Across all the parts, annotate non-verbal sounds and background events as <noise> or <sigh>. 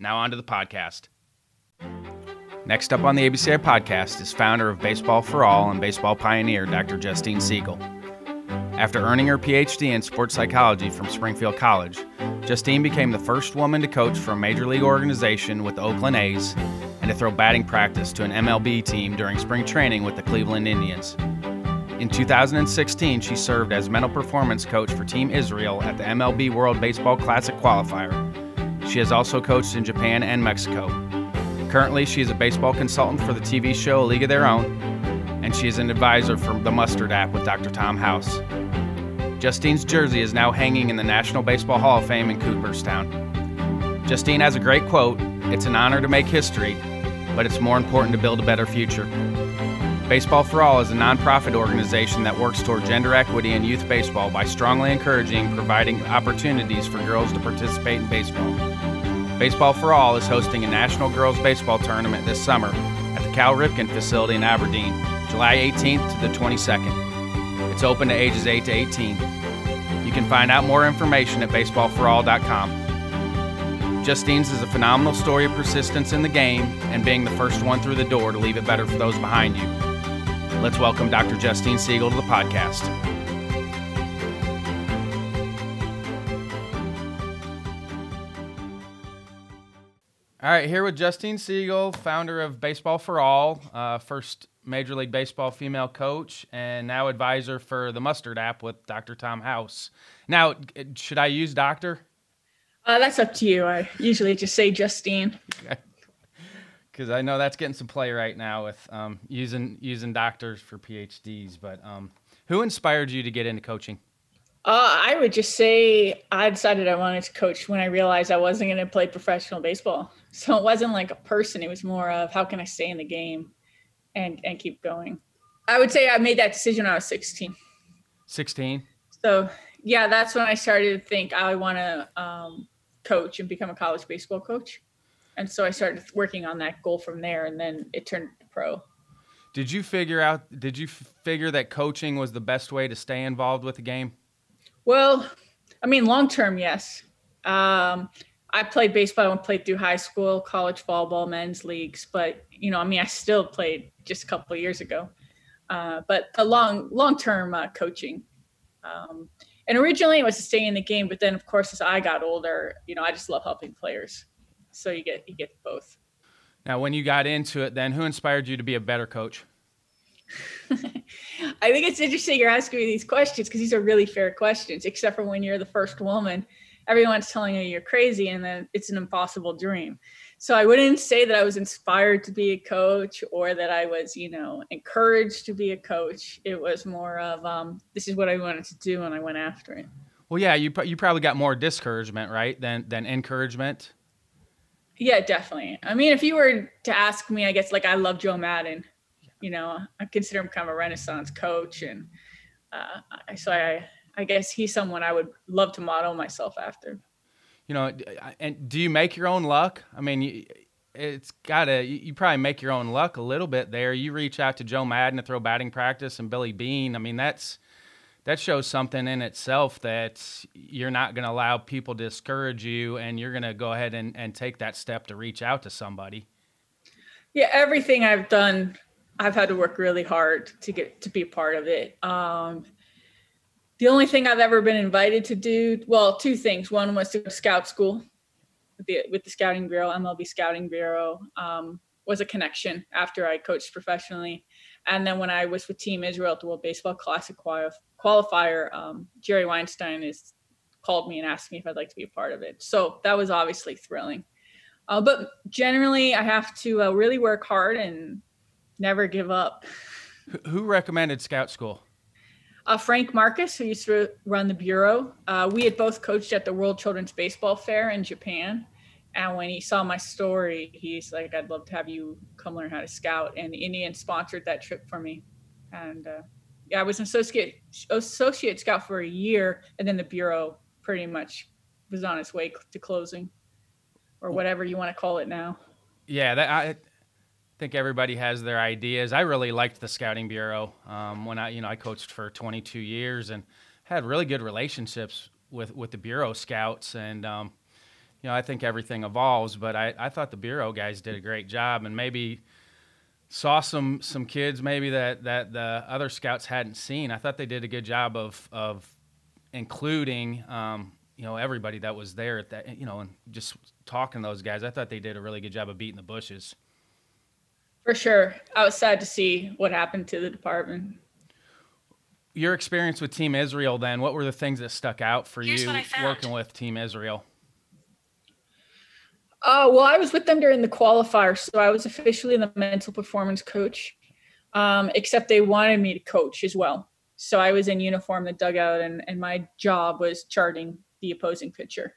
Now, on to the podcast. Next up on the ABCA podcast is founder of Baseball for All and baseball pioneer Dr. Justine Siegal. After earning her PhD in sports psychology from Springfield College, Justine became the first woman to coach for a major league organization with the Oakland A's and to throw batting practice to an MLB team during spring training with the Cleveland Indians. In 2016, she served as mental performance coach for Team Israel at the MLB World Baseball Classic qualifier. She has also coached in Japan and Mexico. Currently, she is a baseball consultant for the TV show League of Their Own, and she is an advisor for the Mustard app with Dr. Tom House. Justine's jersey is now hanging in the National Baseball Hall of Fame in Cooperstown. Justine has a great quote It's an honor to make history, but it's more important to build a better future. Baseball for All is a nonprofit organization that works toward gender equity in youth baseball by strongly encouraging providing opportunities for girls to participate in baseball. Baseball for All is hosting a national girls baseball tournament this summer at the Cal Ripken facility in Aberdeen, July 18th to the 22nd. It's open to ages 8 to 18. You can find out more information at baseballforall.com. Justine's is a phenomenal story of persistence in the game and being the first one through the door to leave it better for those behind you. Let's welcome Dr. Justine Siegal to the podcast. All right, here with Justine Siegal, founder of Baseball for All, uh, first Major League Baseball female coach, and now advisor for the Mustard app with Dr. Tom House. Now, should I use doctor? Uh, that's up to you. I usually just say Justine. <laughs> Because I know that's getting some play right now with um, using using doctors for PhDs. But um, who inspired you to get into coaching? Uh, I would just say I decided I wanted to coach when I realized I wasn't going to play professional baseball. <laughs> So it wasn't like a person; it was more of how can I stay in the game and and keep going. I would say I made that decision when I was 16. 16. So yeah, that's when I started to think I want to um, coach and become a college baseball coach and so I started working on that goal from there, and then it turned pro. Did you figure out? Did you figure that coaching was the best way to stay involved with the game? Well, I mean, long term, yes. Um, I played baseball and played through high school, college fall ball, men's leagues, but you know, I mean, I still played just a couple of years ago. Uh, but the long long term uh, coaching. Um, and originally it was to stay in the game, but then of course as I got older, you know, I just love helping players so you get you get both. Now, when you got into it, then who inspired you to be a better coach? <laughs> <laughs> I think it's interesting you're asking me these questions because these are really fair questions. Except for when you're the first woman, everyone's telling you you're crazy, and then it's an impossible dream. So I wouldn't say that I was inspired to be a coach or that I was, you know, encouraged to be a coach. It was more of um, this is what I wanted to do, and I went after it. Well, yeah, you you probably got more discouragement, right, than than encouragement. Yeah, definitely. I mean, if you were to ask me, I guess like I love Joe Maddon. You know, I consider him kind of a renaissance coach, and uh, so I, I guess he's someone I would love to model myself after. You know, and do you make your own luck? I mean, it's gotta you, you probably make your own luck a little bit there. You reach out to Joe Maddon to throw batting practice and Billy Beane. I mean, that's that shows something in itself that you're not going to allow people to discourage you and you're going to go ahead and, and take that step to reach out to somebody yeah everything i've done i've had to work really hard to get to be part of it um, the only thing i've ever been invited to do well two things one was to scout school with the, with the scouting bureau mlb scouting bureau um, was a connection after i coached professionally and then when i was with team israel at the world baseball classic qualifier, um, Jerry Weinstein has called me and asked me if I'd like to be a part of it. So that was obviously thrilling. Uh, but generally, I have to uh, really work hard and never give up. Who recommended Scout School? Uh, Frank Marcus, who used to run the bureau. Uh, we had both coached at the World Children's Baseball Fair in Japan. And when he saw my story, he's like, I'd love to have you come learn how to scout. And the Indian sponsored that trip for me. And uh, I was an associate associate scout for a year, and then the bureau pretty much was on its way to closing, or whatever you want to call it now. Yeah, that, I think everybody has their ideas. I really liked the scouting bureau um, when I, you know, I coached for 22 years and had really good relationships with with the bureau scouts, and um, you know, I think everything evolves. But I, I thought the bureau guys did a great job, and maybe saw some some kids maybe that that the other scouts hadn't seen. I thought they did a good job of of including um, you know everybody that was there at that you know and just talking to those guys. I thought they did a really good job of beating the bushes. For sure, I was sad to see what happened to the department. Your experience with Team Israel, then, what were the things that stuck out for Here's you working with Team Israel? Uh, well, I was with them during the qualifier, so I was officially the mental performance coach. Um, except they wanted me to coach as well. So I was in uniform, the dugout, and, and my job was charting the opposing pitcher.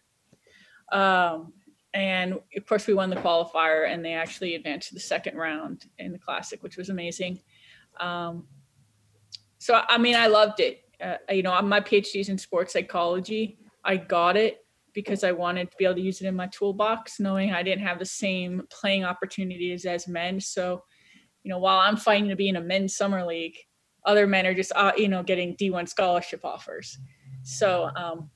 Um, and of course, we won the qualifier, and they actually advanced to the second round in the classic, which was amazing. Um, so, I mean, I loved it. Uh, you know, my PhD is in sports psychology. I got it because I wanted to be able to use it in my toolbox, knowing I didn't have the same playing opportunities as men. So, you know, while I'm fighting to be in a men's summer league, other men are just, uh, you know, getting D1 scholarship offers. So um,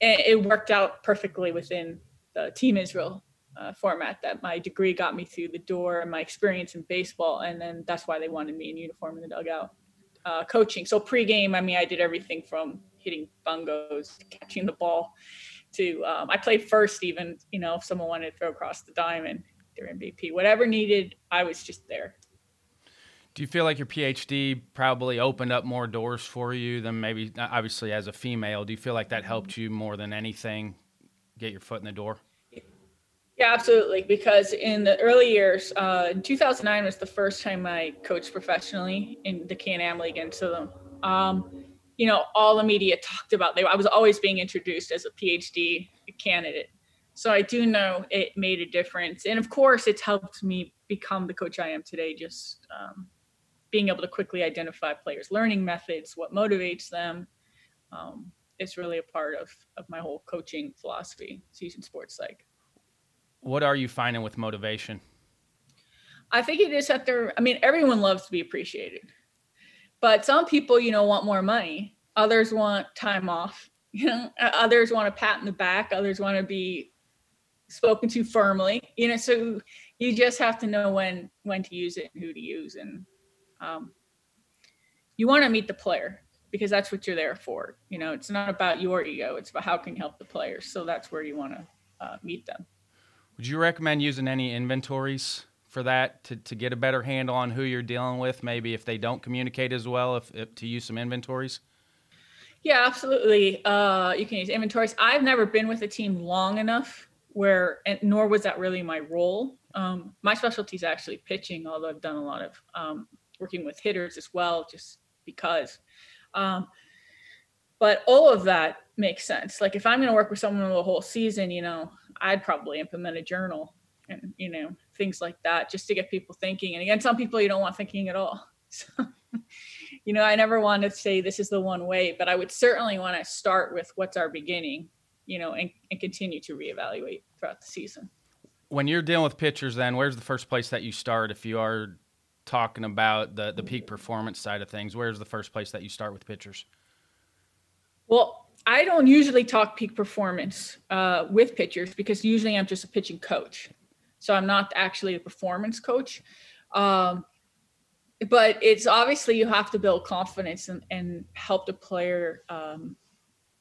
it, it, worked out perfectly within the Team Israel uh, format that my degree got me through the door and my experience in baseball. And then that's why they wanted me in uniform in the dugout. Uh, coaching. So pregame, I mean, I did everything from hitting fungos, catching the ball, to um, I played first even you know if someone wanted to throw across the diamond during BP whatever needed I was just there. Do you feel like your PhD probably opened up more doors for you than maybe obviously as a female? Do you feel like that helped you more than anything get your foot in the door? Yeah, absolutely. Because in the early years, uh, 2009 was the first time I coached professionally in the Can-Am League, and so um, you know, all the media talked about. They, I was always being introduced as a PhD candidate. So I do know it made a difference. And of course, it's helped me become the coach I am today, just um, being able to quickly identify players' learning methods, what motivates them. Um, it's really a part of, of my whole coaching philosophy, season sports psych. What are you finding with motivation? I think it is that they're, I mean, everyone loves to be appreciated. But some people, you know, want more money. Others want time off. <laughs> You know, others want a pat in the back. Others want to be spoken to firmly. You know, so you just have to know when when to use it and who to use, and um, you want to meet the player because that's what you're there for. You know, it's not about your ego; it's about how can you help the players. So that's where you want to uh, meet them. Would you recommend using any inventories for that to, to get a better handle on who you're dealing with? Maybe if they don't communicate as well, if, if to use some inventories. Yeah, absolutely. Uh, you can use inventories. I've never been with a team long enough where, and nor was that really my role. Um, my specialty is actually pitching, although I've done a lot of um, working with hitters as well, just because. Um, but all of that makes sense. Like if I'm going to work with someone the whole season, you know, I'd probably implement a journal and you know things like that just to get people thinking. And again some people you don't want thinking at all. <laughs> So you know i never want to say this is the one way but i would certainly want to start with what's our beginning you know and, and continue to reevaluate throughout the season. When you're dealing with pitchers, then where's the first place that you start if you are talking about the the peak performance side of things? Where's the first place that you start with pitchers? Well, I don't usually talk peak performance uh, with pitchers because usually I'm just a pitching coach, so I'm not actually a performance coach. Um, but it's obviously you have to build confidence and, and help the player um,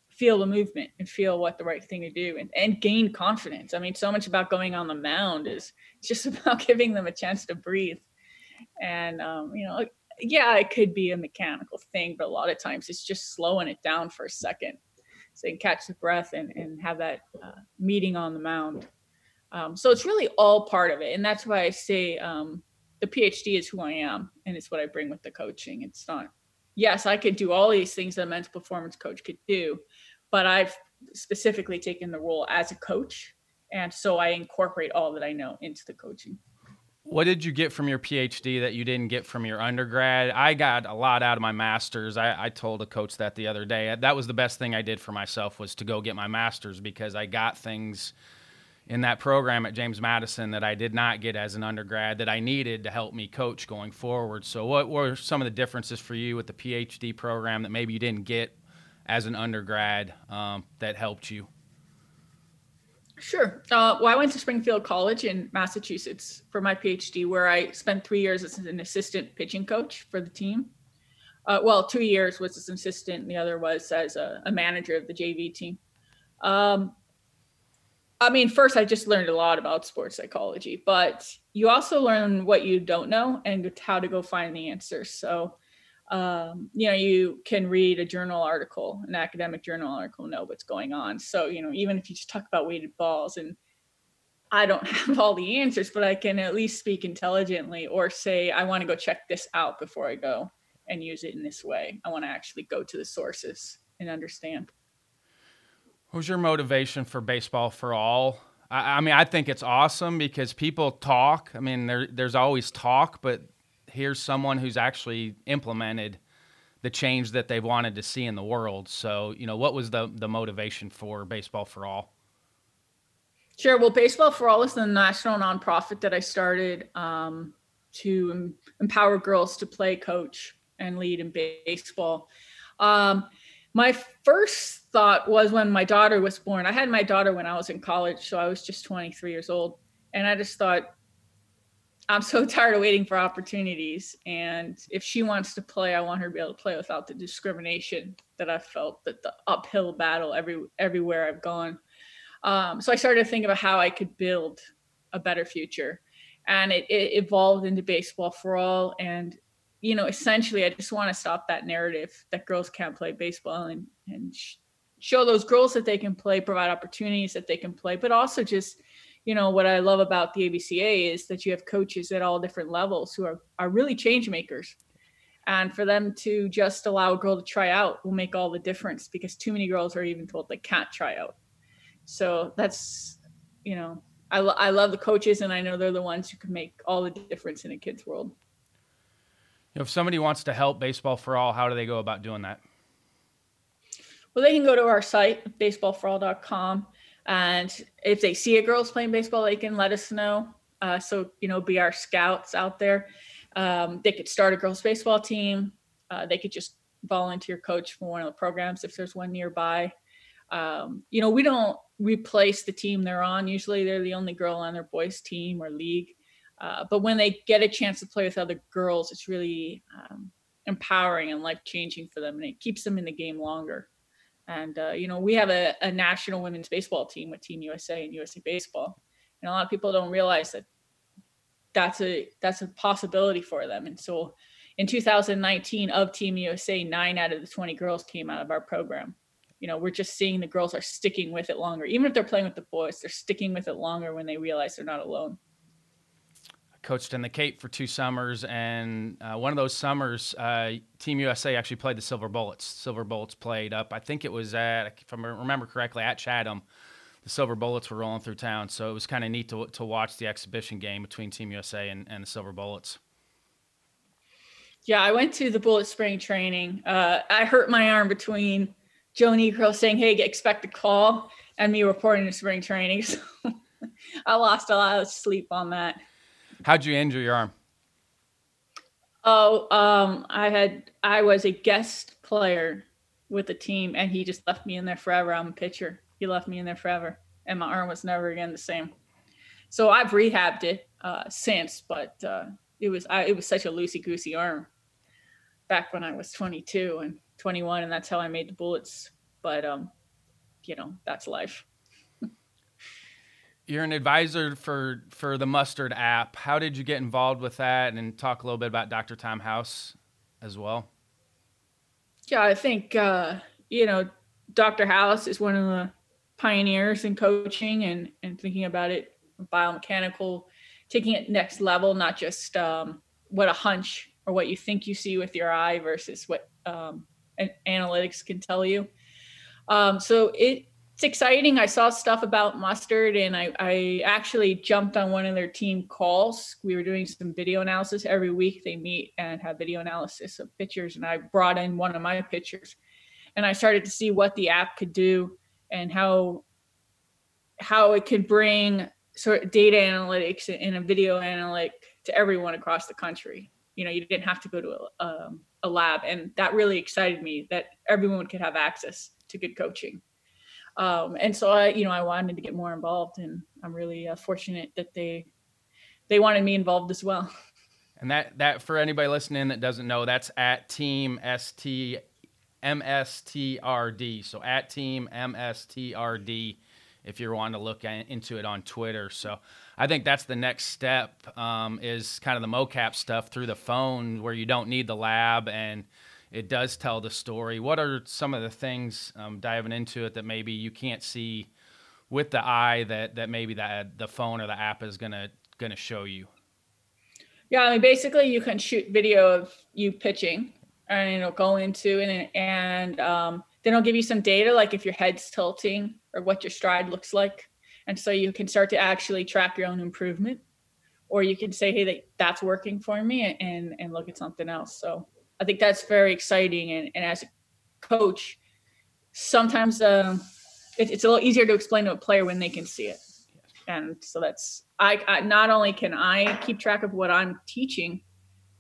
feel the movement and feel what the right thing to do and, and gain confidence. I mean, so much about going on the mound is just <laughs> about giving them a chance to breathe. And, um, you know, yeah, it could be a mechanical thing, but a lot of times it's just slowing it down for a second so you can catch the breath and, and have that uh, meeting on the mound. Um, so it's really all part of it. And that's why I say um, the PhD is who I am and it's what I bring with the coaching. It's not, yes, I could do all these things that a mental performance coach could do, but I've specifically taken the role as a coach. And so I incorporate all that I know into the coaching. What did you get from your PhD that you didn't get from your undergrad? I got a lot out of my master's. I, I, told a coach that the other day. That was the best thing I did for myself was to go get my master's because I got things in that program at James Madison that I did not get as an undergrad that I needed to help me coach going forward. So, what were some of the differences for you with the PhD program that maybe you didn't get as an undergrad um, that helped you? Sure. Uh, well, I went to Springfield College in Massachusetts for my PhD, where I spent three years as an assistant pitching coach for the team. Uh, well, two years was as an assistant, and the other was as a, a manager of the JV team. Um, I mean, first, I just learned a lot about sports psychology, but you also learn what you don't know and how to go find the answers. So, um, you know, you can read a journal article, an academic journal article, know what's going on. So, you know, even if you just talk about weighted balls and I don't <laughs> have all the answers, but I can at least speak intelligently or say, I want to go check this out before I go and use it in this way. I want to actually go to the sources and understand. Was your motivation for baseball for all? I, I, mean, I think it's awesome because people talk. I mean, there, there's always talk, but here's someone who's actually implemented the change that they've wanted to see in the world. So, you know, what was the the motivation for baseball for all? Sure. Well, Baseball for All is the national nonprofit that I started um, to empower girls to play, coach, and lead in baseball. Um, my first thought was when my daughter was born. I had my daughter when I was in college, so I was just 23 years old. And I just thought, I'm so <laughs> tired of waiting for opportunities. And if she wants to play, I want her to be able to play without the discrimination that I felt that the uphill battle every everywhere I've gone. Um, so I started to think about how I could build a better future. And it, it evolved into baseball for all. And you know, essentially, I just want to stop that narrative that girls can't play baseball and and sh- show those girls that they can play, provide opportunities that they can play, but also just, you know, what I love about the ABCA is that you have coaches at all different levels who are are really change makers, and for them to just allow a girl to try out will make all the difference because too many girls are even told they can't try out. So that's, you know, I, lo- I love the coaches and I know they're the ones who can make all the difference in a kid's world. You know, if somebody wants to help Baseball for All, how do they go about doing that? Well, they can go to our site, baseballforall.com. And if they see a girls playing baseball, they can let us know. Uh, so, you know, be our scouts out there. Um, they could start a girls baseball team. Uh, they could just volunteer coach for one of the programs if there's one nearby. Um, you know, we don't replace the team they're on. Usually they're the only girl on their boys team or league. Uh, but when they get a chance to play with other girls, it's really um, empowering and life changing for them, and it keeps them in the game longer. And uh, you know, we have a, a, national women's baseball team with Team USA and USA Baseball, and a lot of people don't realize that that's a that's a possibility for them. And so, in 2019, of Team USA, nine out of the 20 girls came out of our program. You know, we're just seeing the girls are sticking with it longer, even if they're playing with the boys. They're sticking with it longer when they realize they're not alone coached in the Cape for two summers, and uh, one of those summers, uh, Team USA actually played the Silver Bullets. Silver Bullets played up, I think it was at, if I remember correctly, at Chatham. The Silver Bullets were rolling through town, so it was kind of neat to, to watch the exhibition game between Team USA and, and the Silver Bullets. Yeah, I went to the Bullet Spring training. Uh, I hurt my arm between Joe Niekro saying, "Hey, expect a call," and me reporting to spring training. <laughs> So I lost a lot of sleep on that. How'd you injure your arm? Oh, um, I had I was a guest player with the team, and he just left me in there forever. I'm a pitcher. He left me in there forever, and my arm was never again the same. So I've rehabbed it uh, since, but uh, it was I, it was such a loosey goosey arm back when I was 22 and 21, and that's how I made the bullets. But um, you know, that's life. You're an advisor for for the Mustard app. How did you get involved with that? And talk a little bit about Dr. Tom House as well. Yeah, I think uh, you know Dr. House is one of the pioneers in coaching and and thinking about it biomechanical, taking it next level, not just um, what a hunch or what you think you see with your eye versus what um, analytics can tell you. Um, so it it's exciting. I saw stuff about mustard and I, I actually jumped on one of their team calls. We were doing some video analysis every week. They meet and have video analysis of pictures. And I brought in one of my pictures and I started to see what the app could do and how how it could bring sort of data analytics and a video analytic to everyone across the country. You know, you didn't have to go to a, um, a lab. And that really excited me that everyone could have access to good coaching um, and so I, you know, I wanted to get more involved, and I'm really uh, fortunate that they they wanted me involved as well. <laughs> And that that for anybody listening that doesn't know, that's at Team ST MSTRD. So at Team MSTRD, if you're wanting to look into it on Twitter. So I think that's the next step um, is kind of the mocap stuff through the phone where you don't need the lab and it does tell the story. What are some of the things um, diving into it that maybe you can't see with the eye that that maybe that the phone or the app is gonna gonna show you? Yeah, I mean, basically, you can shoot video of you pitching, and it'll go into it, and um, then it'll give you some data, like if your head's tilting or what your stride looks like, and so you can start to actually track your own improvement, or you can say, hey, that, that's working for me, and and look at something else. So I think that's very exciting. And, and as a coach, sometimes um, it, it's a little easier to explain to a player when they can see it. And so that's I, I not only can I keep track of what I'm teaching,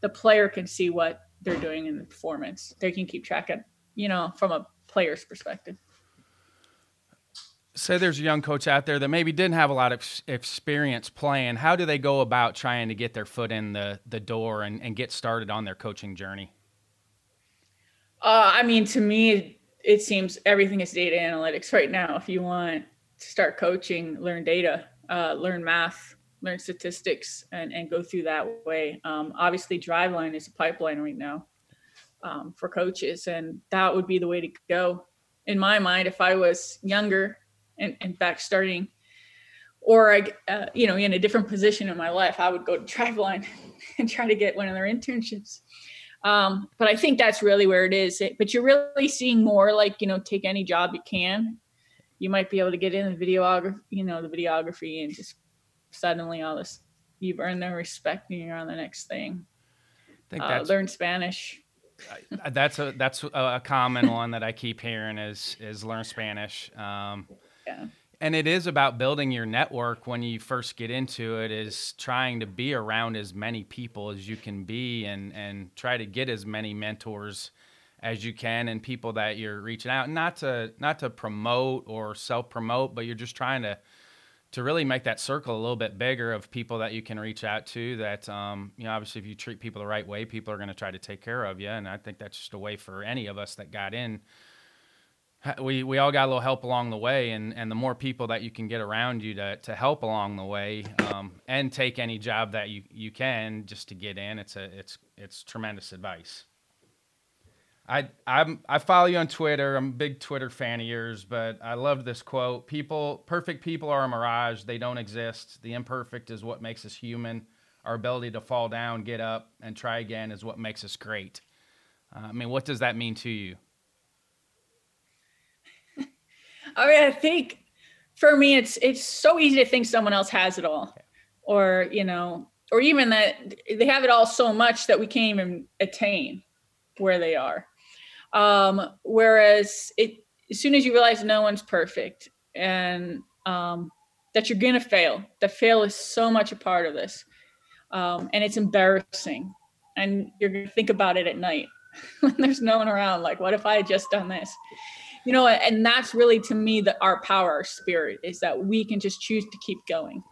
the player can see what they're doing in the performance. They can keep track of, you know, from a player's perspective. Say there's a young coach out there that maybe didn't have a lot of experience playing. How do they go about trying to get their foot in the, the door and, and get started on their coaching journey? Uh, I mean, to me, it seems everything is data analytics right now. If you want to start coaching, learn data, uh, learn math, learn statistics, and, and go through that way. Um, obviously, Driveline is a pipeline right now um, for coaches, and that would be the way to go. In my mind, if I was younger and in fact starting, or I, uh, you know, in a different position in my life, I would go to <laughs> Driveline and try to get one of their internships. Um, but I think that's really where it is. But you're really seeing more like, you know, take any job you can. You might be able to get in the videography, you know, the videography and just suddenly all this, you've earned their respect and you're on the next thing. I think uh, learn Spanish. that's a, that's a common one that I keep hearing is, is learn Spanish. Um, yeah and it is about building your network when you first get into it is trying to be around as many people as you can be and and try to get as many mentors as you can and people that you're reaching out not to not to promote or self promote but you're just trying to to really make that circle a little bit bigger of people that you can reach out to that um, you know obviously if you treat people the right way people are going to try to take care of you and i think that's just a way for any of us that got in we we all got a little help along the way, and and the more people that you can get around you to to help along the way, um, and take any job that you you can just to get in, it's a it's it's tremendous advice. I I'm I follow you on Twitter. I'm a big Twitter fan of yours, but I love this quote: "People, perfect people are a mirage. They don't exist. The imperfect is what makes us human. Our ability to fall down, get up, and try again is what makes us great." Uh, I mean, what does that mean to you? I mean, I think for me, it's it's so easy to think someone else has it all, or you know, or even that they have it all so much that we can't even attain where they are. Um, whereas it, as soon as you realize no one's perfect, and um, that you're gonna fail. That fail is so much a part of this, um, and it's embarrassing. And you're gonna think about it at night <laughs> when there's no one around. Like, what if I had just done this? You know, and that's really to me that our power, our spirit, is that we can just choose to keep going,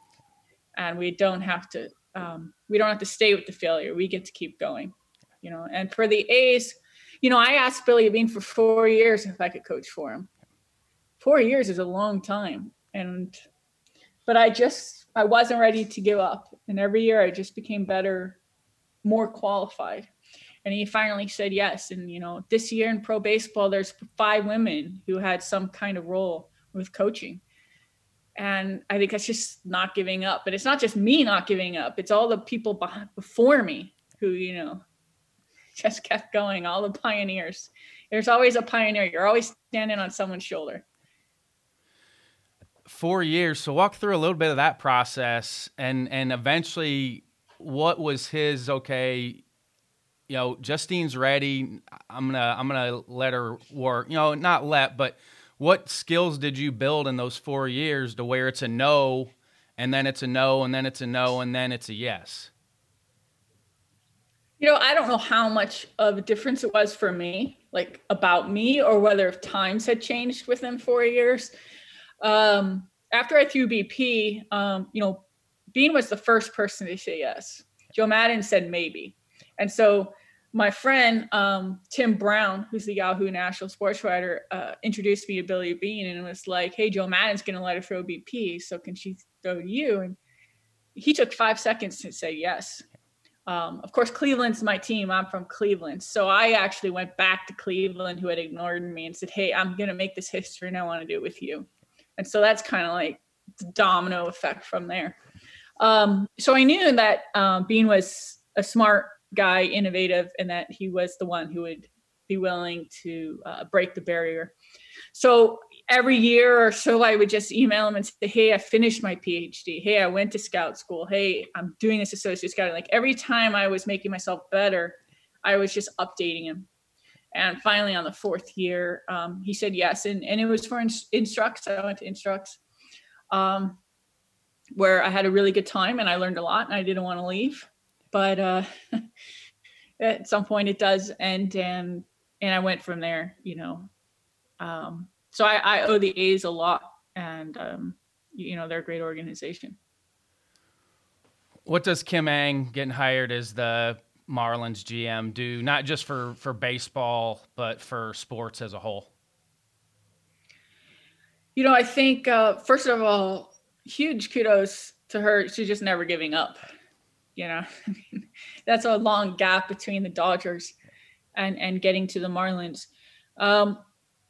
and we don't have to. Um, we don't have to stay with the failure. We get to keep going. You know, and for the A's, you know, I asked Billy Beane for four years if I could coach for him. Four years is a long time, and but I just I wasn't ready to give up. And every year I just became better, more qualified. And he finally said yes. And you know, this year in pro baseball, there's five women who had some kind of role with coaching. And I think that's just not giving up. But it's not just me not giving up. It's all the people behind, before me who, you know, <laughs> just kept going, all the pioneers. There's always a pioneer. You're always standing on someone's shoulder four years. So walk through a little bit of that process, and and eventually, what was his okay? You know, Justine's ready. I'm gonna I'm gonna let her work. You know, not let, but what skills did you build in those four years to where it's a no, and then it's a no, and then it's a no, and then it's a yes? You know, I don't know how much of a difference it was for me, like about me, or whether if times had changed within four years um, after I threw BP, um, you know, Beane was the first person to say yes. Joe Maddon said maybe. And so my friend um, Tim Brown, who's the Yahoo National sports writer, uh, introduced me to Billy Beane and was like, "Hey, Joe Maddon's going to let her throw BP, so can she throw to you?" And he took five seconds to say yes. Um, of course, Cleveland's my team. I'm from Cleveland, so I actually went back to Cleveland, who had ignored me, and said, "Hey, I'm going to make this history, and I want to do it with you." And so that's kind of like the domino effect from there. Um, so I knew that um, Beane was a smart guy, innovative, and that he was the one who would be willing to uh, break the barrier. So every year or so, I would just email him and say, Hey, I finished my PhD. Hey, I went to scout school. Hey, I'm doing this associate scouting. Like every time I was making myself better, I was just updating him. And finally, on the fourth year, um, he said yes, and and it was for Instructs. I went to Instructs, um, where I had a really good time and I learned a lot, and I didn't want to leave, but uh, <laughs> at some point it does, and and and I went from there. You know, um, so I, I owe the A's a lot, and um, you know they're a great organization. What does Kim Ng getting hired as the Marlins GM do, not just for for baseball, but for sports as a whole? You know, I think uh, first of all, huge kudos to her. She's just never giving up. You know, <laughs> that's a long gap between the Dodgers and and getting to the Marlins. Um,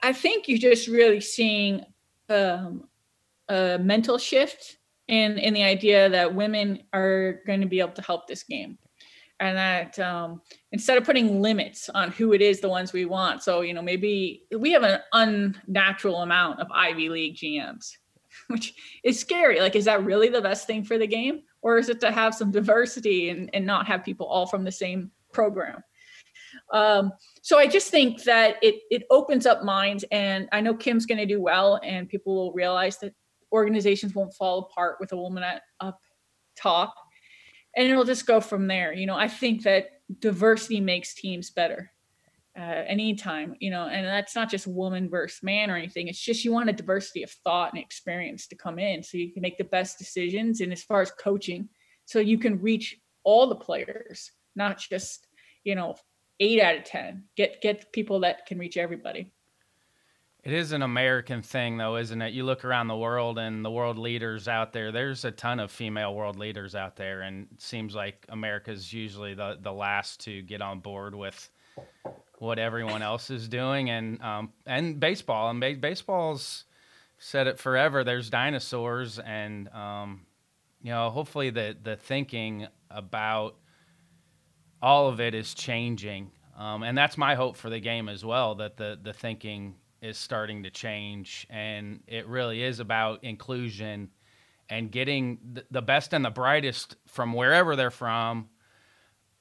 I think you're just really seeing um, a mental shift in in the idea that women are going to be able to help this game. And that um, instead of putting limits on who it is the ones we want so you know maybe we have an unnatural amount of ivy league gms <laughs> which is scary. Like is that really the best thing for the game or is it to have some diversity and, and not have people all from the same program um, so i just think that it it opens up minds and i know kim's going to do well and people will realize that organizations won't fall apart with a woman at up top and it'll just go from there. You know, I think that diversity makes teams better uh, anytime, you know, and that's not just woman versus man or anything. It's just you want a diversity of thought and experience to come in so you can make the best decisions. And as far as coaching, so you can reach all the players, not just, you know, eight out of 10. Get, get people that can reach everybody. It is an American thing, though, isn't it? You look around the world and the world leaders out there, there's a ton of female world leaders out there, and it seems like America's usually the, the last to get on board with what everyone else is doing. And, um, and baseball, and ba- baseball's said it forever there's dinosaurs, and, um, you know, hopefully the, the thinking about all of it is changing. Um, and that's my hope for the game as well that the, the thinking is starting to change, and it really is about inclusion and getting the best and the brightest from wherever they're from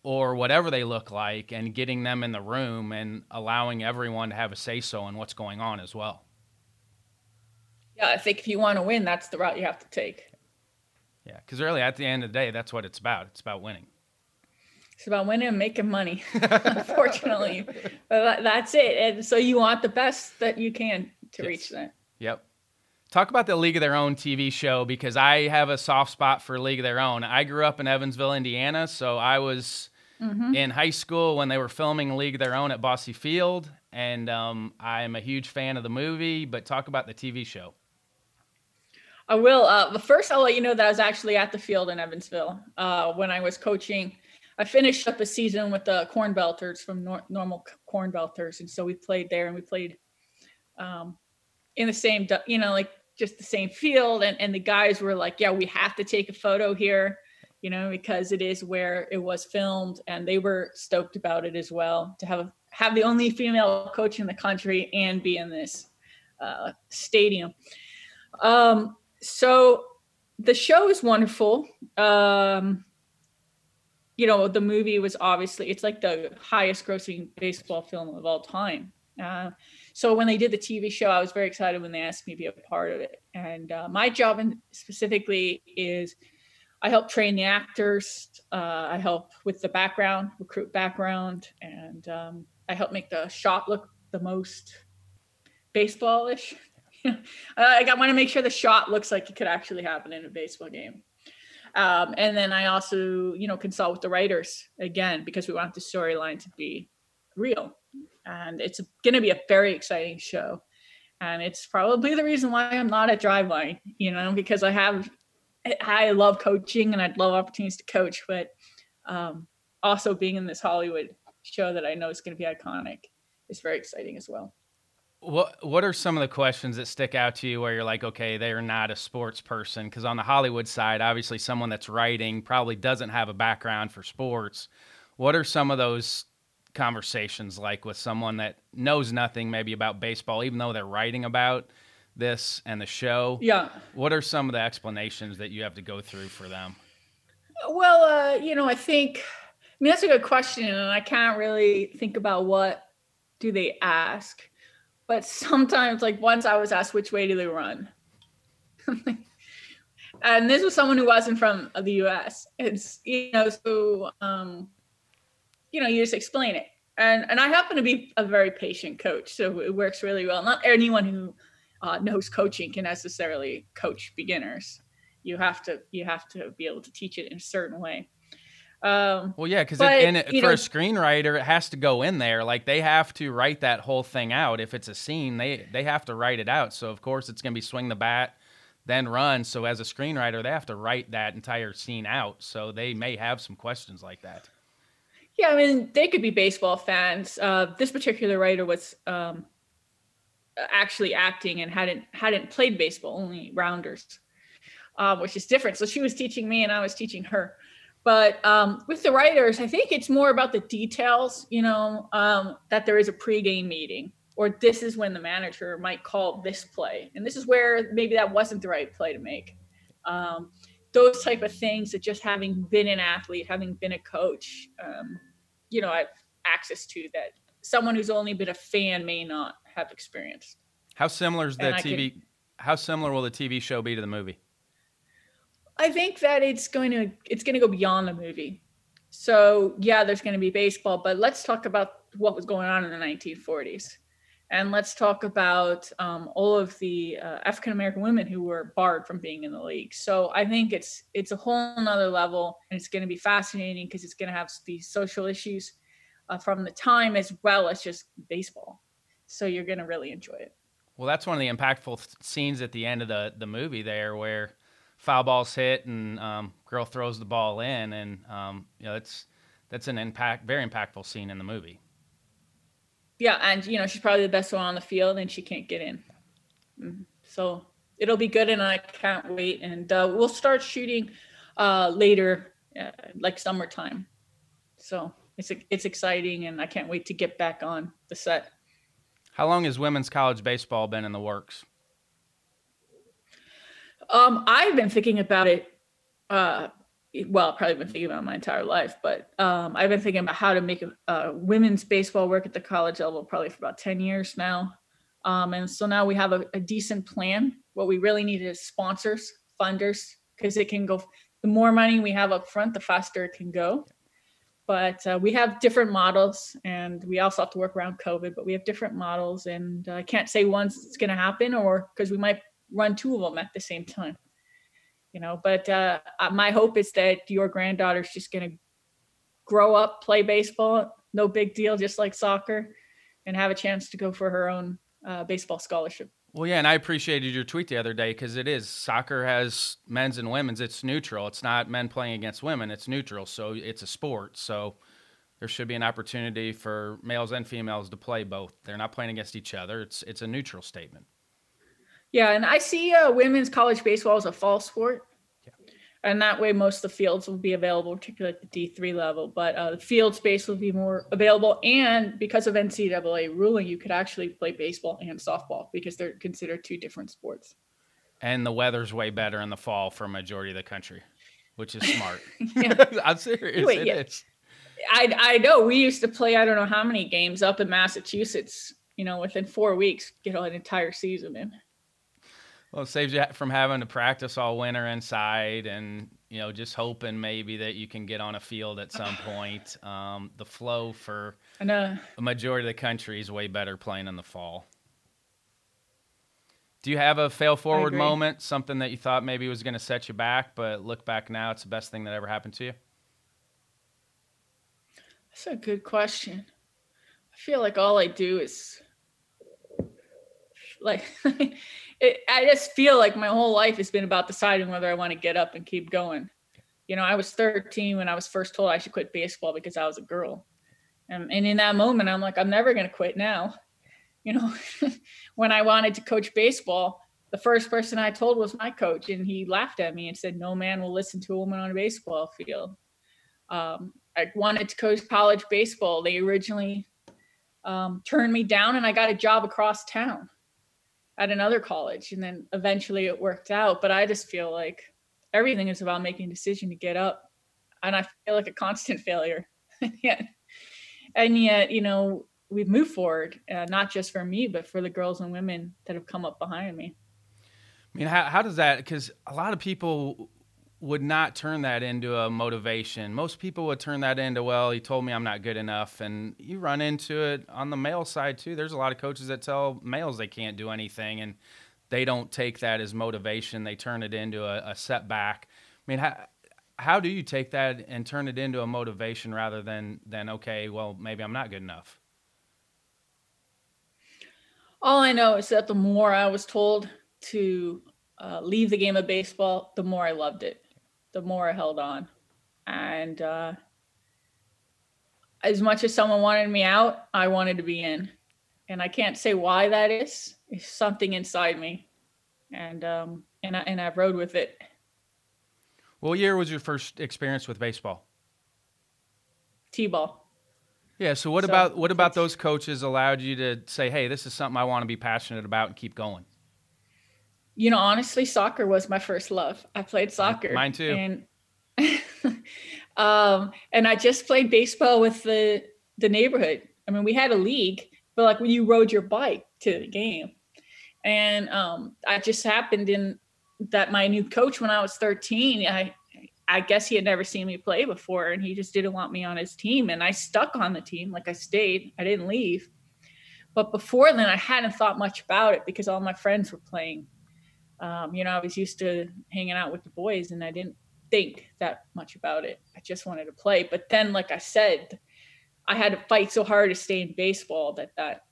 or whatever they look like and getting them in the room and allowing everyone to have a say so in what's going on as well. Yeah, I think if you want to win, that's the route you have to take. Yeah, because really, at the end of the day, that's what it's about. It's about winning. It's about winning and making money, <laughs> unfortunately. but that's it. And so you want the best that you can to yes. reach that. Yep. Talk about the League of Their Own TV show because I have a soft spot for League of Their Own. I grew up in Evansville, Indiana, so I was mm-hmm. in high school when they were filming League of Their Own at Bosse Field, and um, I'm a huge fan of the movie. But talk about the TV show. I will. Uh, but first, I'll let you know that I was actually at the field in Evansville uh, when I was coaching. I finished up a season with the Corn Belters from nor- normal Corn Belters, and so we played there, and we played um, in the same, you know, like just the same field and, and the guys were like yeah we have to take a photo here you know because it is where it was filmed and they were stoked about it as well to have have the only female coach in the country and be in this uh, stadium. Um, so the show is wonderful. Um, you know the movie was obviously it's like the highest grossing baseball film of all time. Uh, so when they did the TV show, I was very excited when they asked me to be a part of it. And uh, my job in specifically is I help train the actors. Uh, I help with the background, recruit background, and um, I help make the shot look the most baseballish. <laughs> I want to make sure the shot looks like it could actually happen in a baseball game. Um, and then I also, you know, consult with the writers again because we want the storyline to be real and it's going to be a very exciting show and it's probably the reason why i'm not at driveline you know because i have i love coaching and i'd love opportunities to coach but um, also being in this hollywood show that i know is going to be iconic is very exciting as well. What what are some of the questions that stick out to you where you're like okay they're not a sports person? Because on the hollywood side obviously someone that's writing probably doesn't have a background for sports. What are some of those conversations like with someone that knows nothing maybe about baseball, even though they're writing about this and the show? Yeah. What are some of the explanations that you have to go through for them? Well, uh, you know, I think, I mean, that's a good question. And I can't really think about what do they ask. But sometimes, like once I was asked, which way do they run? <laughs> and this was someone who wasn't from the US. It's, you know, so, um, you know, you just explain it. And and I happen to be a very patient coach, so it works really well. Not anyone who uh, <laughs> knows coaching can necessarily coach beginners. You have to you have to be able to teach it in a certain way. Um, well, yeah, because for know, a screenwriter, it has to go in there. Like they have to write that whole thing out. If it's a scene, they they have to write it out. So of course, it's going to be swing the bat, then run. So as a screenwriter, they have to write that entire scene out. So they may have some questions like that. Yeah, I mean, they could be baseball fans. Uh, this particular writer was um, actually acting and hadn't hadn't played baseball, only rounders, uh, which is different. So she was teaching me, and I was teaching her. But um, with the writers, I think it's more about the details. You know, um, that there is a pregame meeting, or this is when the manager might call this play, and this is where maybe that wasn't the right play to make. Um, those type of things that just having been an athlete, having been a coach, um, you know, I have access to that someone who's only been a fan may not have experienced. How similar is the TV? Can, how similar will the TV show be to the movie? I think that it's going to it's going to go beyond the movie. So yeah, there's going to be baseball, but let's talk about what was going on in the 1940s and let's talk about um, all of the uh, African American women who were barred from being in the league. So I think it's it's a whole nother level, and it's going to be fascinating because it's going to have these social issues uh, from the time as well as just baseball. So you're going to really enjoy it. Well, that's one of the impactful scenes at the end of the the movie there, where foul ball's hit and um, girl throws the ball in, and um, you know that's that's an impact, very impactful scene in the movie yeah, and you know she's probably the best one on the field, and she can't get in. Mm-hmm. So it'll be good, and I can't wait. And uh, we'll start shooting uh, later, uh, like summertime. So it's it's exciting, and I can't wait to get back on the set. How long has women's college baseball been in the works? Um, I've been thinking about it uh, well, probably been thinking about my entire life, but um, I've been thinking about how to make uh, women's baseball work at the college level probably for about 10 years now. Um, and so now we have a, a, decent plan What we really need is sponsors, funders, because it can go. The more money we have up front, the faster it can go. But uh, we have different models, and we also have to work around COVID. But we have different models, and I can't say once it's going to happen, or because we might run two of them at the same time. You know, but uh, uh my hope is that your granddaughter's just going to grow up, play baseball, no big deal, just like soccer, and have a chance to go for her own uh, baseball scholarship. Well, yeah, and I appreciated your tweet the other day because it is soccer has men's and women's. It's neutral. It's not men playing against women. It's neutral. So it's a sport. So there should be an opportunity for males and females to play both. They're not playing against each other. It's it's a neutral statement. Yeah, and I see uh, women's college baseball as a fall sport and that way most of the fields will be available particularly at the d3 level but uh, the field space will be more available. And because of ncaa ruling you could actually play baseball and softball because they're considered two different sports. And the weather's way better in the fall for a majority of the country which is smart. <laughs> <laughs> I'm serious Wait, it yeah. is. I, I know we used to play i don't know how many games up in massachusetts you know within four weeks get an entire season in well, it saves you from having to practice all winter inside, and you know, just hoping maybe that you can get on a field at some point. Um, the flow for a majority of the country is way better playing in the fall. Do you have a fail forward moment, something that you thought maybe was going to set you back, but look back now, it's the best thing that ever happened to you? That's a good question. I feel like all I do is like <laughs> it, I just feel like my whole life has been about deciding whether I want to get up and keep going. You know, I was 13 when I was first told I should quit baseball because I was a girl. And, and in that moment, I'm like, I'm never going to quit now. You know, <laughs> when I wanted to coach baseball, the first person I told was my coach, and he laughed at me and said, No man will listen to a woman on a baseball field. Um, I wanted to coach college baseball. They originally um, turned me down, and I got a job across town at another college and then eventually it worked out. But i just feel like everything is about making a decision to get up and i feel like a constant <laughs> failure. Yet and yet you know we've moved forward uh, not just for me but for the girls and women that have come up behind me. I mean how, how does that because a lot of people would not turn that into a motivation. Most people would turn that into, well, he told me I'm not good enough. And you run into it on the male side too. There's a lot of coaches that tell males they can't do anything and they don't take that as motivation. They turn it into a, a setback. I mean, how, how do you take that and turn it into a motivation rather than, than, okay, well, maybe I'm not good enough? All I know is that the more I was told to uh, leave the game of baseball, the more I loved it the more I held on. And uh, as much as someone wanted me out, I wanted to be in. And I can't say why that is. It's something inside me. And um, and I and I rode with it. What year was your first experience with baseball? T-ball. Yeah. So what so about what about those coaches allowed you to say, "Hey, this is something I want to be passionate about and keep going"? You know, honestly, soccer was my first love. I played soccer. Mine too. And <laughs> um, and I just played baseball with the the neighborhood. I mean, we had a league, but like when you rode your bike to the game, and um, I just happened in that my new coach when I was 13, I I guess he had never seen me play before, and he just didn't want me on his team, and I stuck on the team. Like I stayed, I didn't leave. But before then, I hadn't thought much about it because all my friends were playing um, you know, I was used to hanging out with the boys and I didn't think that much about it. I just wanted to play. But then, like I said, I had to fight so hard to stay in baseball that that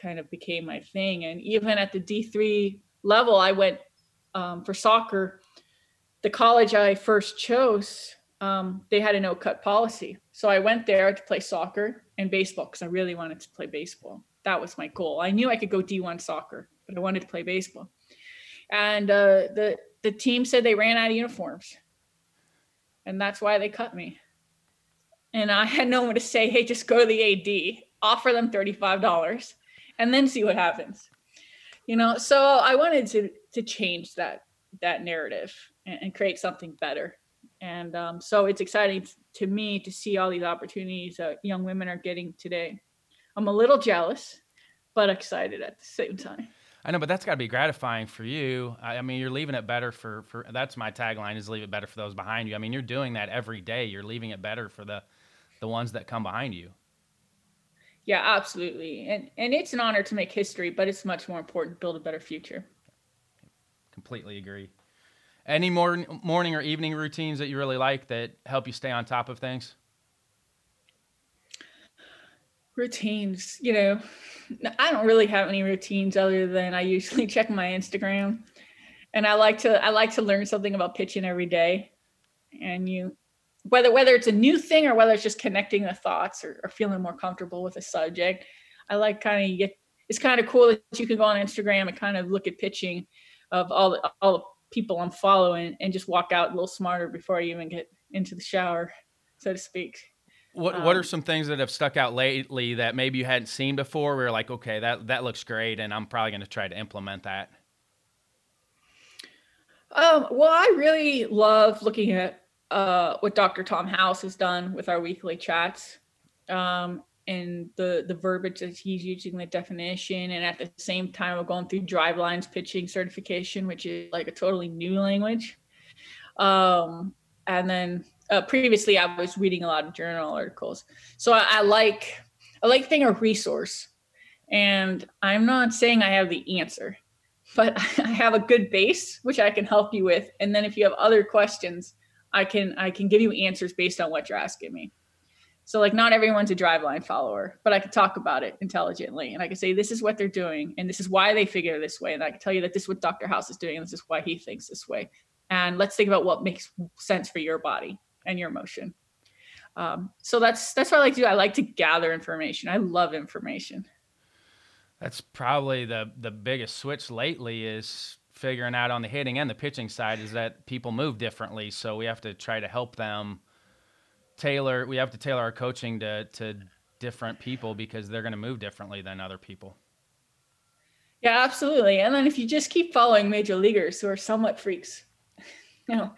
kind of became my thing. And even at the D3 level, I went um, for soccer. The college I first chose, um, they had a no cut policy. So I went there to play soccer and baseball because I really wanted to play baseball. That was my goal. I knew I could go D1 soccer, but I wanted to play baseball and uh, the the team said they ran out of uniforms, and that's why they cut me. And I had no one to say, "Hey, just go to the AD, offer them thirty five dollars, and then see what happens." You know, so I wanted to to change that that narrative and, and create something better. And um, so it's exciting to me to see all these opportunities that young women are getting today. I'm a little jealous, but excited at the same time. I know, but that's got to be gratifying for you. I, I, mean, you're leaving it better for for. That's my tagline: is leave it better for those behind you. I mean, you're doing that every day. You're leaving it better for the the ones that come behind you. Yeah, absolutely. And and it's an honor to make history, but it's much more important to build a better future. Completely agree. Any more morning or evening routines that you really like that help you stay on top of things? Routines, you know, I don't really have any routines other than I usually <laughs> check my Instagram. And I like to I like to learn something about pitching every day. And you whether whether it's a new thing or whether it's just connecting the thoughts or, or feeling more comfortable with a subject i like kind of get it's kind of cool that you can go on instagram and kind of look at pitching of all the all the people i'm following and just walk out a little smarter before i even get into the shower so to speak what What are um, some things that have stuck out lately that maybe you hadn't seen before? Where like, okay, that that looks great, and I'm probably going to try to implement that. Um, well, I really love looking at uh, what Dr. Tom House has done with our weekly chats um, and the the verbiage that he's using, the definition, and at the same time, we're going through Drivelines pitching certification, which is like a totally new language. Um, and then uh, previously, I was reading a lot of journal articles, so I, I like I like thing a resource. And I'm not saying I have the answer, but <laughs> I have a good base which I can help you with. And then if you have other questions, I can I can give you answers based on what you're asking me. So like not everyone's a driveline follower, but I can talk about it intelligently and I can say this is what they're doing and this is why they figure this way and I can tell you that this is what Dr. House is doing and this is why he thinks this way. And let's think about what makes sense for your body and your emotion. Um, so that's that's what I like to do. I like to gather information. I love information. That's probably the the biggest switch lately is figuring out on the hitting and the pitching side is that people move differently. So we have to try to help them tailor. We have to tailor our coaching to to different people because they're going to move differently than other people. Yeah, absolutely. And then if you just keep following major leaguers who are somewhat freaks, you know,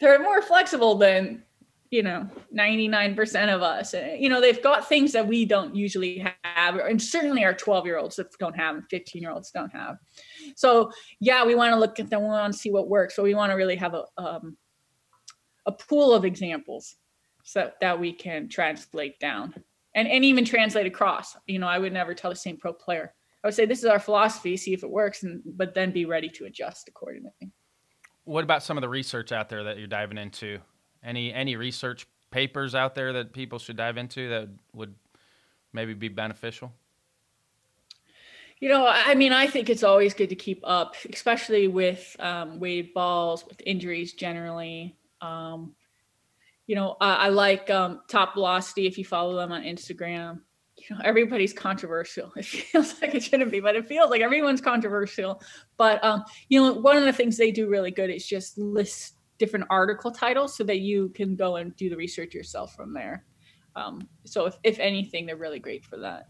they're more flexible than you know 99% of us. You know they've got things that we don't usually have and certainly our 12 year olds don't have and 15 year olds don't have. So yeah we want to look at them we want to see what works so we want to really have a um, a pool of examples so that we can translate down and and even translate across. You know i would never tell the same pro player. I would say this is our philosophy see if it works and but then be ready to adjust accordingly what about some of the research out there that you're diving into any any research papers out there that people should dive into that would maybe be beneficial? You know, I mean, I think it's always good to keep up, especially with um, weighted balls, with injuries generally. Um, you know, I, I like um, Top Velocity if you follow them on Instagram. You <laughs> know, everybody's controversial. <laughs> It feels like it shouldn't be, but it feels like everyone's controversial. But um, you know, one of the things they do really good is just list different article titles so that you can go and do the research yourself from there. Um, so if, if anything, they're really great for that.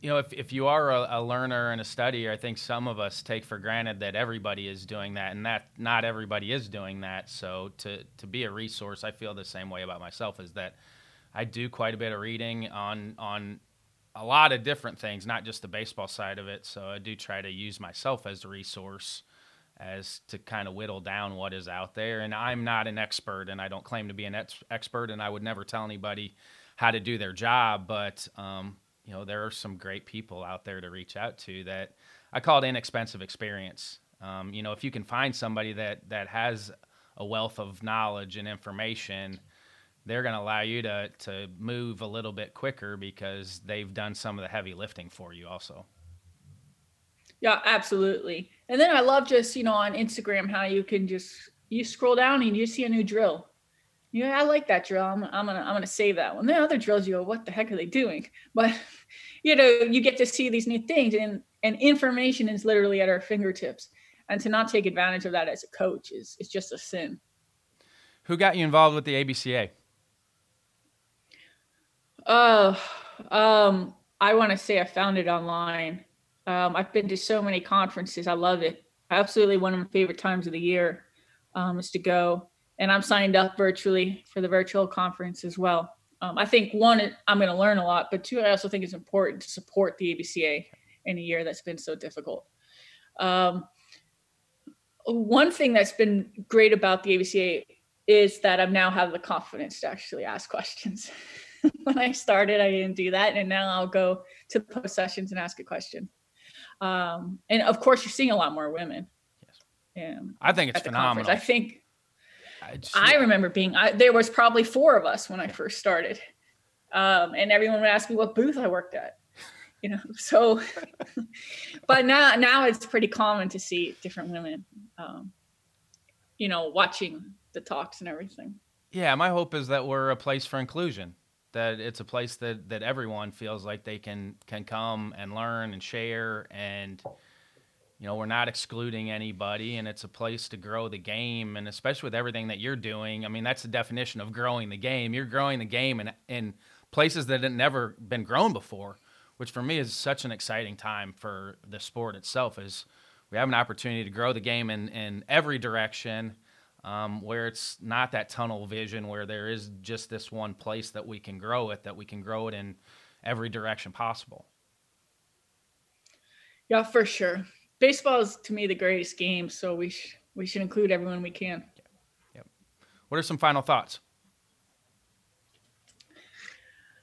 You know, if, if you are a, a learner and a studier, I think some of us take for granted that everybody is doing that, and that not everybody is doing that. So to to be a resource, I feel the same way about myself. Is that I do quite a bit of reading on on a lot of different things, not just the baseball side of it. So I do try to use myself as a resource as to kind of whittle down what is out there. And I'm not an expert, and I don't claim to be an ex- expert, and I would never tell anybody how to do their job. But um, you know, there are some great people out there to reach out to that I call it inexpensive experience. Um, you know, if you can find somebody that that has a wealth of knowledge and information, they're going to allow you to to move a little bit quicker because they've done some of the heavy lifting for you, also. Yeah, absolutely. And then I love just, you know, on Instagram how you can just you scroll down and you see a new drill. Yeah, I like that drill. I'm, I'm gonna I'm gonna save that one. The other drills, you go, what the heck are they doing? But <laughs> you know, you get to see these new things, and and information is literally at our fingertips. And to not take advantage of that as a coach is is just a sin. Who got you involved with the ABCA? Uh, um, I want to say I found it online. Um, I've been to so many conferences. I love it. Absolutely one of my favorite times of the year um, is to go. And I'm signed up virtually for the virtual conference as well. Um, I think one, I'm going to learn a lot, but two, I also think it's important to support the ABCA in a year that's been so difficult. Um, one thing that's been great about the ABCA is that I now have the confidence to actually ask questions. <laughs> <laughs> when I started, I didn't do that, and now I'll go to the post sessions and ask a question. Um, and of course, you're seeing a lot more women. Yes. Um, I think it's phenomenal. I think I, just, I remember being I, there was probably four of us when I first started, um, and everyone would ask me what booth I worked at. You know, <laughs> so <laughs> but now now it's pretty common to see different women, um, you know, watching the talks and everything. Yeah, my hope is that we're a place for inclusion. That it's a place that that everyone feels like they can can come and learn and share and you know, we're not excluding anybody and it's a place to grow the game. And especially with everything that you're doing, I mean, that's the definition of growing the game. You're growing the game in, in places that had never been grown before, which for me is such an exciting time for the sport itself is we have an opportunity to grow the game in, in every direction um, where it's not that tunnel vision where there is just this one place that we can grow it, that we can grow it in every direction possible. Yeah, for sure baseball is to me the greatest game, so we sh- we should include everyone we can. Yep. What are some final thoughts?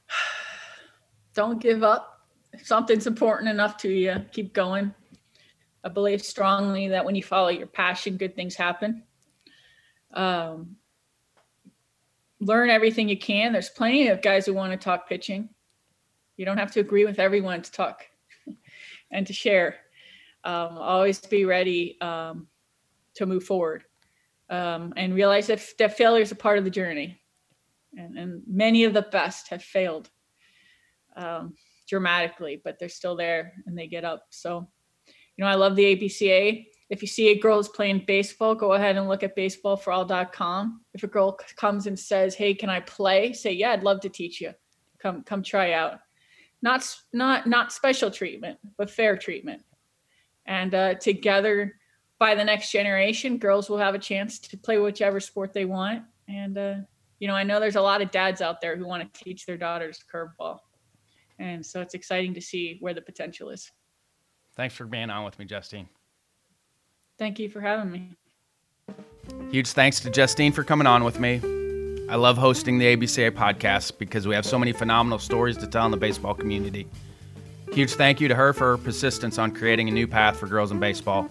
<sighs> Don't give up. If something's important enough to you, keep going. I believe strongly that when you follow your passion, good things happen. Um, learn everything you can. There's plenty of guys who want to talk pitching. You don't have to agree with everyone to talk <laughs> and to share um, always be ready um, to move forward um, and realize that, that failure is a part of the journey. And, and many of the best have failed um, dramatically, but they're still there and they get up. So, you know, I love the ABCA. If you see a girl is playing baseball, go ahead and look at baseballforall.com. If a girl comes and says, "Hey, can I play?" Say, "Yeah, I'd love to teach you. Come, come try out." Not, not, not special treatment, but fair treatment and uh, together by the next generation girls will have a chance to play whichever sport they want and uh, you know i know there's a lot of dads out there who want to teach their daughters curveball and so it's exciting to see where the potential is thanks for being on with me justine thank you for having me huge thanks to justine for coming on with me i love hosting the abca podcast because we have so many phenomenal stories to tell in the baseball community Huge thank you to her for her persistence on creating a new path for girls in baseball.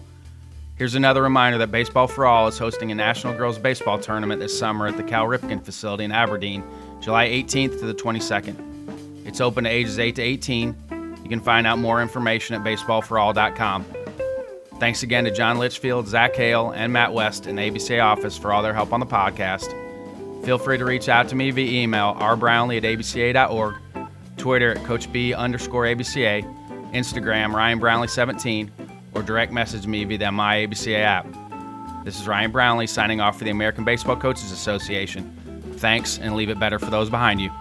Here's another reminder that Baseball for All is hosting a National Girls Baseball Tournament this summer at the Cal Ripken facility in Aberdeen, July 18th to the 22nd. It's open to ages 8 to 18. You can find out more information at baseballforall.com. Thanks again to John Litchfield, Zach Hale, and Matt West in the ABCA office for all their help on the podcast. Feel free to reach out to me via email, rbrownlee at abca.org Twitter at Coach B underscore ABCA, Instagram Ryan Brownlee 17, or direct message me via the My ABCA app. This is Ryan Brownlee signing off for the American Baseball Coaches Association. Thanks, and leave it better for those behind you.